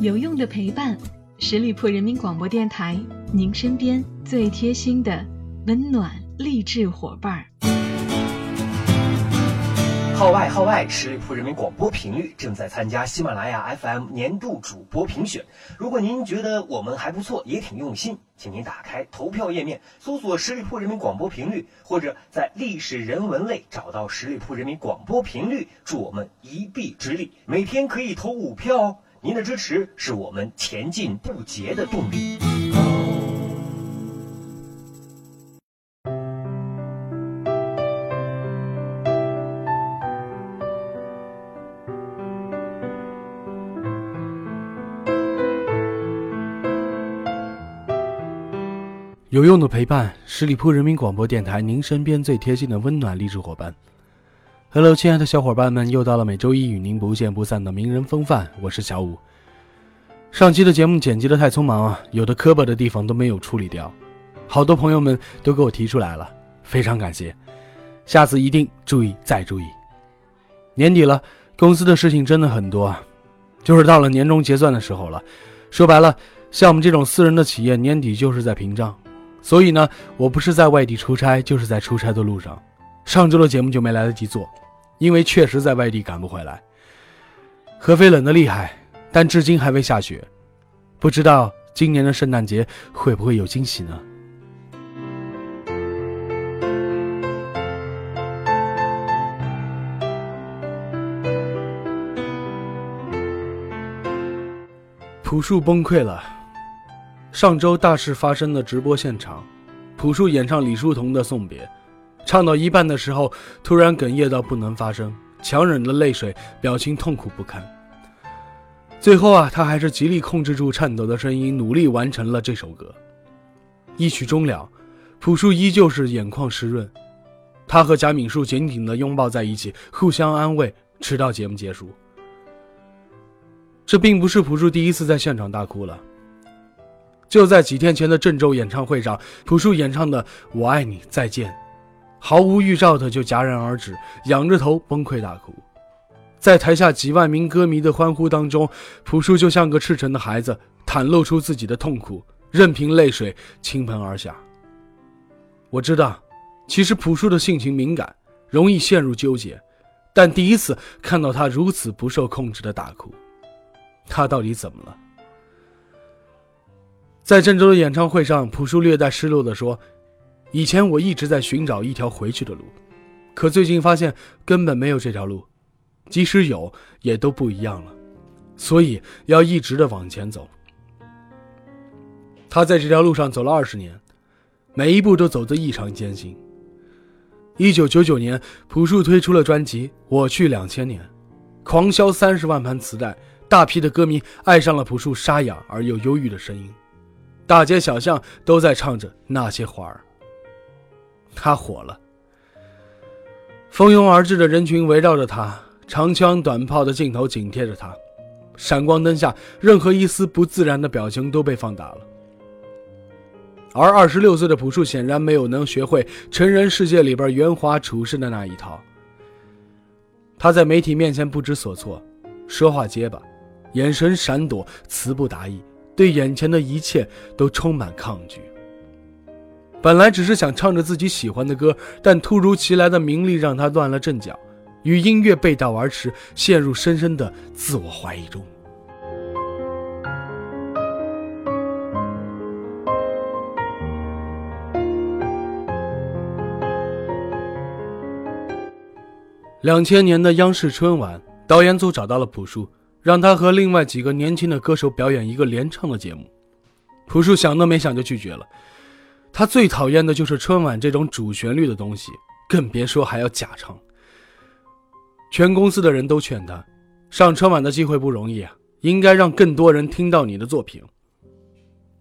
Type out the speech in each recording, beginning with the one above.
有用的陪伴，十里铺人民广播电台，您身边最贴心的温暖励志伙伴儿。号外号外！十里铺人民广播频率正在参加喜马拉雅 FM 年度主播评选。如果您觉得我们还不错，也挺用心，请您打开投票页面，搜索十里铺人民广播频率，或者在历史人文类找到十里铺人民广播频率，助我们一臂之力。每天可以投五票哦，您的支持是我们前进不竭的动力。有用的陪伴，十里铺人民广播电台，您身边最贴心的温暖励志伙伴。Hello，亲爱的小伙伴们，又到了每周一与您不见不散的名人风范，我是小五。上期的节目剪辑的太匆忙啊，有的磕巴的地方都没有处理掉，好多朋友们都给我提出来了，非常感谢，下次一定注意再注意。年底了，公司的事情真的很多啊，就是到了年终结算的时候了，说白了，像我们这种私人的企业，年底就是在平账。所以呢，我不是在外地出差，就是在出差的路上。上周的节目就没来得及做，因为确实在外地赶不回来。合肥冷得厉害，但至今还未下雪，不知道今年的圣诞节会不会有惊喜呢？朴树崩溃了。上周大事发生的直播现场，朴树演唱李叔同的《送别》，唱到一半的时候，突然哽咽到不能发声，强忍着泪水，表情痛苦不堪。最后啊，他还是极力控制住颤抖的声音，努力完成了这首歌。一曲终了，朴树依旧是眼眶湿润，他和贾敏树紧紧地拥抱在一起，互相安慰，直到节目结束。这并不是朴树第一次在现场大哭了。就在几天前的郑州演唱会上，朴树演唱的《我爱你再见》，毫无预兆的就戛然而止，仰着头崩溃大哭。在台下几万名歌迷的欢呼当中，朴树就像个赤诚的孩子，袒露出自己的痛苦，任凭泪水倾盆而下。我知道，其实朴树的性情敏感，容易陷入纠结，但第一次看到他如此不受控制的大哭，他到底怎么了？在郑州的演唱会上，朴树略带失落地说：“以前我一直在寻找一条回去的路，可最近发现根本没有这条路，即使有，也都不一样了，所以要一直的往前走。”他在这条路上走了二十年，每一步都走得异常艰辛。一九九九年，朴树推出了专辑《我去两千年》，狂销三十万盘磁带，大批的歌迷爱上了朴树沙哑而又忧郁的声音。大街小巷都在唱着那些花儿。他火了，蜂拥而至的人群围绕着他，长枪短炮的镜头紧贴着他，闪光灯下任何一丝不自然的表情都被放大了。而二十六岁的朴树显然没有能学会成人世界里边圆滑处事的那一套。他在媒体面前不知所措，说话结巴，眼神闪躲，词不达意。对眼前的一切都充满抗拒。本来只是想唱着自己喜欢的歌，但突如其来的名利让他乱了阵脚，与音乐背道而驰，陷入深深的自我怀疑中。两千年的央视春晚，导演组找到了朴树。让他和另外几个年轻的歌手表演一个联唱的节目，朴树想都没想就拒绝了。他最讨厌的就是春晚这种主旋律的东西，更别说还要假唱。全公司的人都劝他，上春晚的机会不容易啊，应该让更多人听到你的作品。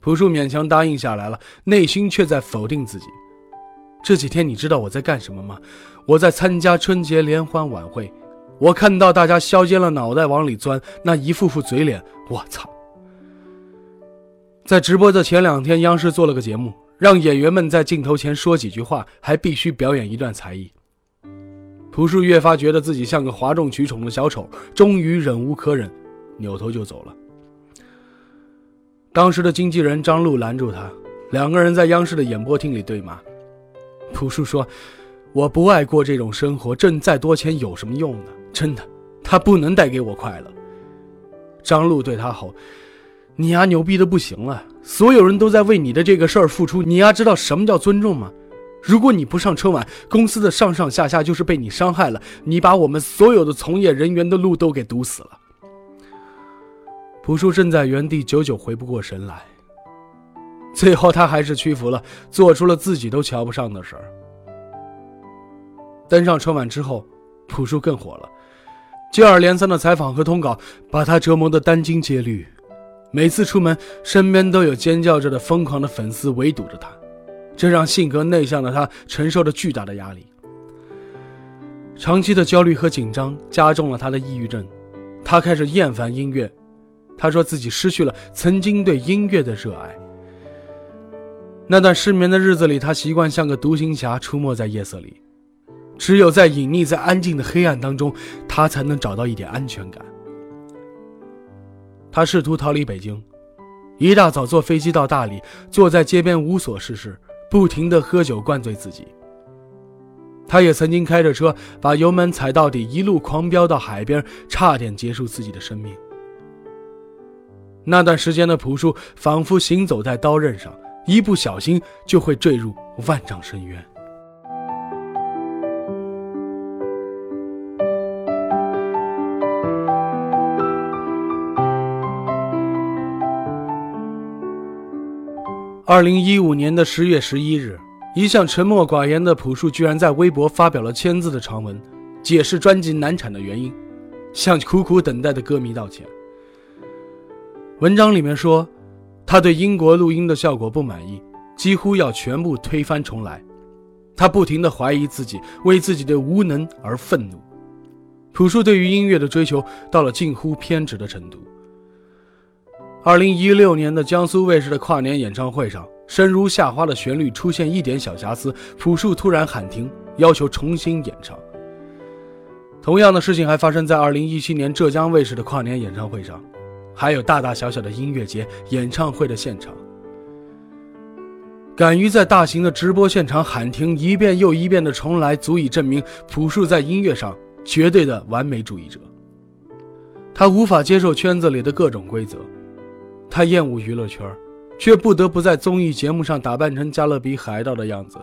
朴树勉强答应下来了，内心却在否定自己。这几天你知道我在干什么吗？我在参加春节联欢晚会。我看到大家削尖了脑袋往里钻，那一副副嘴脸，我操！在直播的前两天，央视做了个节目，让演员们在镜头前说几句话，还必须表演一段才艺。朴树越发觉得自己像个哗众取宠的小丑，终于忍无可忍，扭头就走了。当时的经纪人张璐拦住他，两个人在央视的演播厅里对骂。朴树说：“我不爱过这种生活，挣再多钱有什么用呢？真的，他不能带给我快乐。”张璐对他吼：“你丫牛逼的不行了，所有人都在为你的这个事儿付出，你丫知道什么叫尊重吗？如果你不上春晚，公司的上上下下就是被你伤害了，你把我们所有的从业人员的路都给堵死了。”朴树正在原地久久回不过神来，最后他还是屈服了，做出了自己都瞧不上的事儿。登上春晚之后，朴树更火了。接二连三的采访和通稿把他折磨得殚精竭虑，每次出门身边都有尖叫着的疯狂的粉丝围堵着他，这让性格内向的他承受着巨大的压力。长期的焦虑和紧张加重了他的抑郁症，他开始厌烦音乐，他说自己失去了曾经对音乐的热爱。那段失眠的日子里，他习惯像个独行侠出没在夜色里。只有在隐匿在安静的黑暗当中，他才能找到一点安全感。他试图逃离北京，一大早坐飞机到大理，坐在街边无所事事，不停地喝酒灌醉自己。他也曾经开着车把油门踩到底，一路狂飙到海边，差点结束自己的生命。那段时间的朴树仿佛行走在刀刃上，一不小心就会坠入万丈深渊。二零一五年的十月十一日，一向沉默寡言的朴树居然在微博发表了千字的长文，解释专辑难产的原因，向苦苦等待的歌迷道歉。文章里面说，他对英国录音的效果不满意，几乎要全部推翻重来。他不停地怀疑自己，为自己的无能而愤怒。朴树对于音乐的追求到了近乎偏执的程度。二零一六年的江苏卫视的跨年演唱会上，生如夏花的旋律出现一点小瑕疵，朴树突然喊停，要求重新演唱。同样的事情还发生在二零一七年浙江卫视的跨年演唱会上，还有大大小小的音乐节、演唱会的现场。敢于在大型的直播现场喊停一遍又一遍的重来，足以证明朴树在音乐上绝对的完美主义者。他无法接受圈子里的各种规则。他厌恶娱乐圈，却不得不在综艺节目上打扮成加勒比海盗的样子，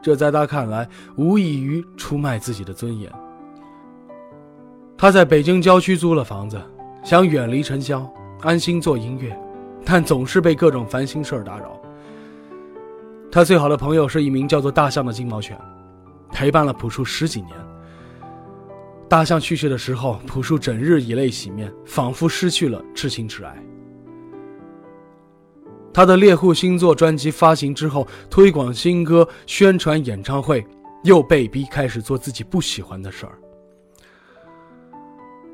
这在他看来无异于出卖自己的尊严。他在北京郊区租了房子，想远离尘嚣，安心做音乐，但总是被各种烦心事儿打扰。他最好的朋友是一名叫做大象的金毛犬，陪伴了朴树十几年。大象去世的时候，朴树整日以泪洗面，仿佛失去了至亲至爱。他的猎户星座专辑发行之后，推广新歌、宣传演唱会，又被逼开始做自己不喜欢的事儿。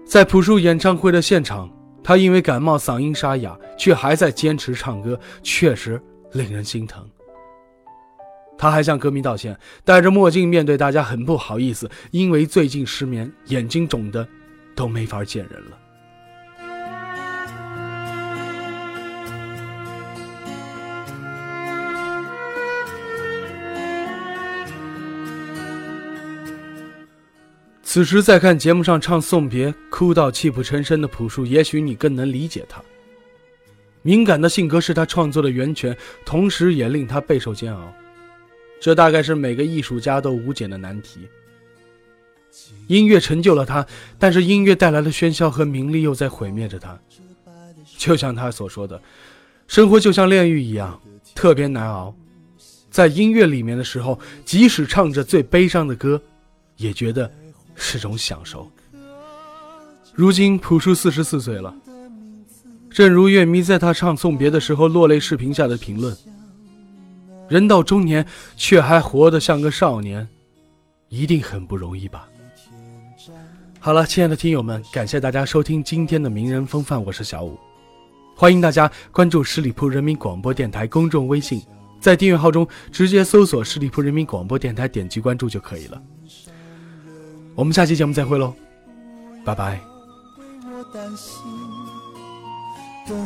在朴树演唱会的现场，他因为感冒嗓音沙哑，却还在坚持唱歌，确实令人心疼。他还向歌迷道歉，戴着墨镜面对大家很不好意思，因为最近失眠，眼睛肿的都没法见人了。此时再看节目上唱送别，哭到泣不成声的朴树，也许你更能理解他。敏感的性格是他创作的源泉，同时也令他备受煎熬。这大概是每个艺术家都无解的难题。音乐成就了他，但是音乐带来的喧嚣和名利又在毁灭着他。就像他所说的，生活就像炼狱一样，特别难熬。在音乐里面的时候，即使唱着最悲伤的歌，也觉得。是种享受。如今朴树四十四岁了，正如乐迷在他唱送别的时候落泪视频下的评论：“人到中年却还活得像个少年，一定很不容易吧？”好了，亲爱的听友们，感谢大家收听今天的名人风范，我是小五，欢迎大家关注十里铺人民广播电台公众微信，在订阅号中直接搜索“十里铺人民广播电台”，点击关注就可以了。我们下期节目再会喽，拜拜。等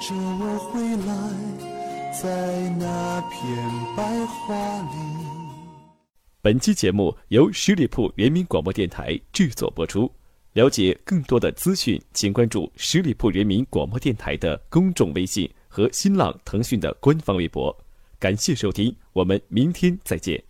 着我回来，在那片白桦林。本期节目由十里铺人民广播电台制作播出。了解更多的资讯，请关注十里铺人民广播电台的公众微信和新浪、腾讯的官方微博。感谢收听，我们明天再见。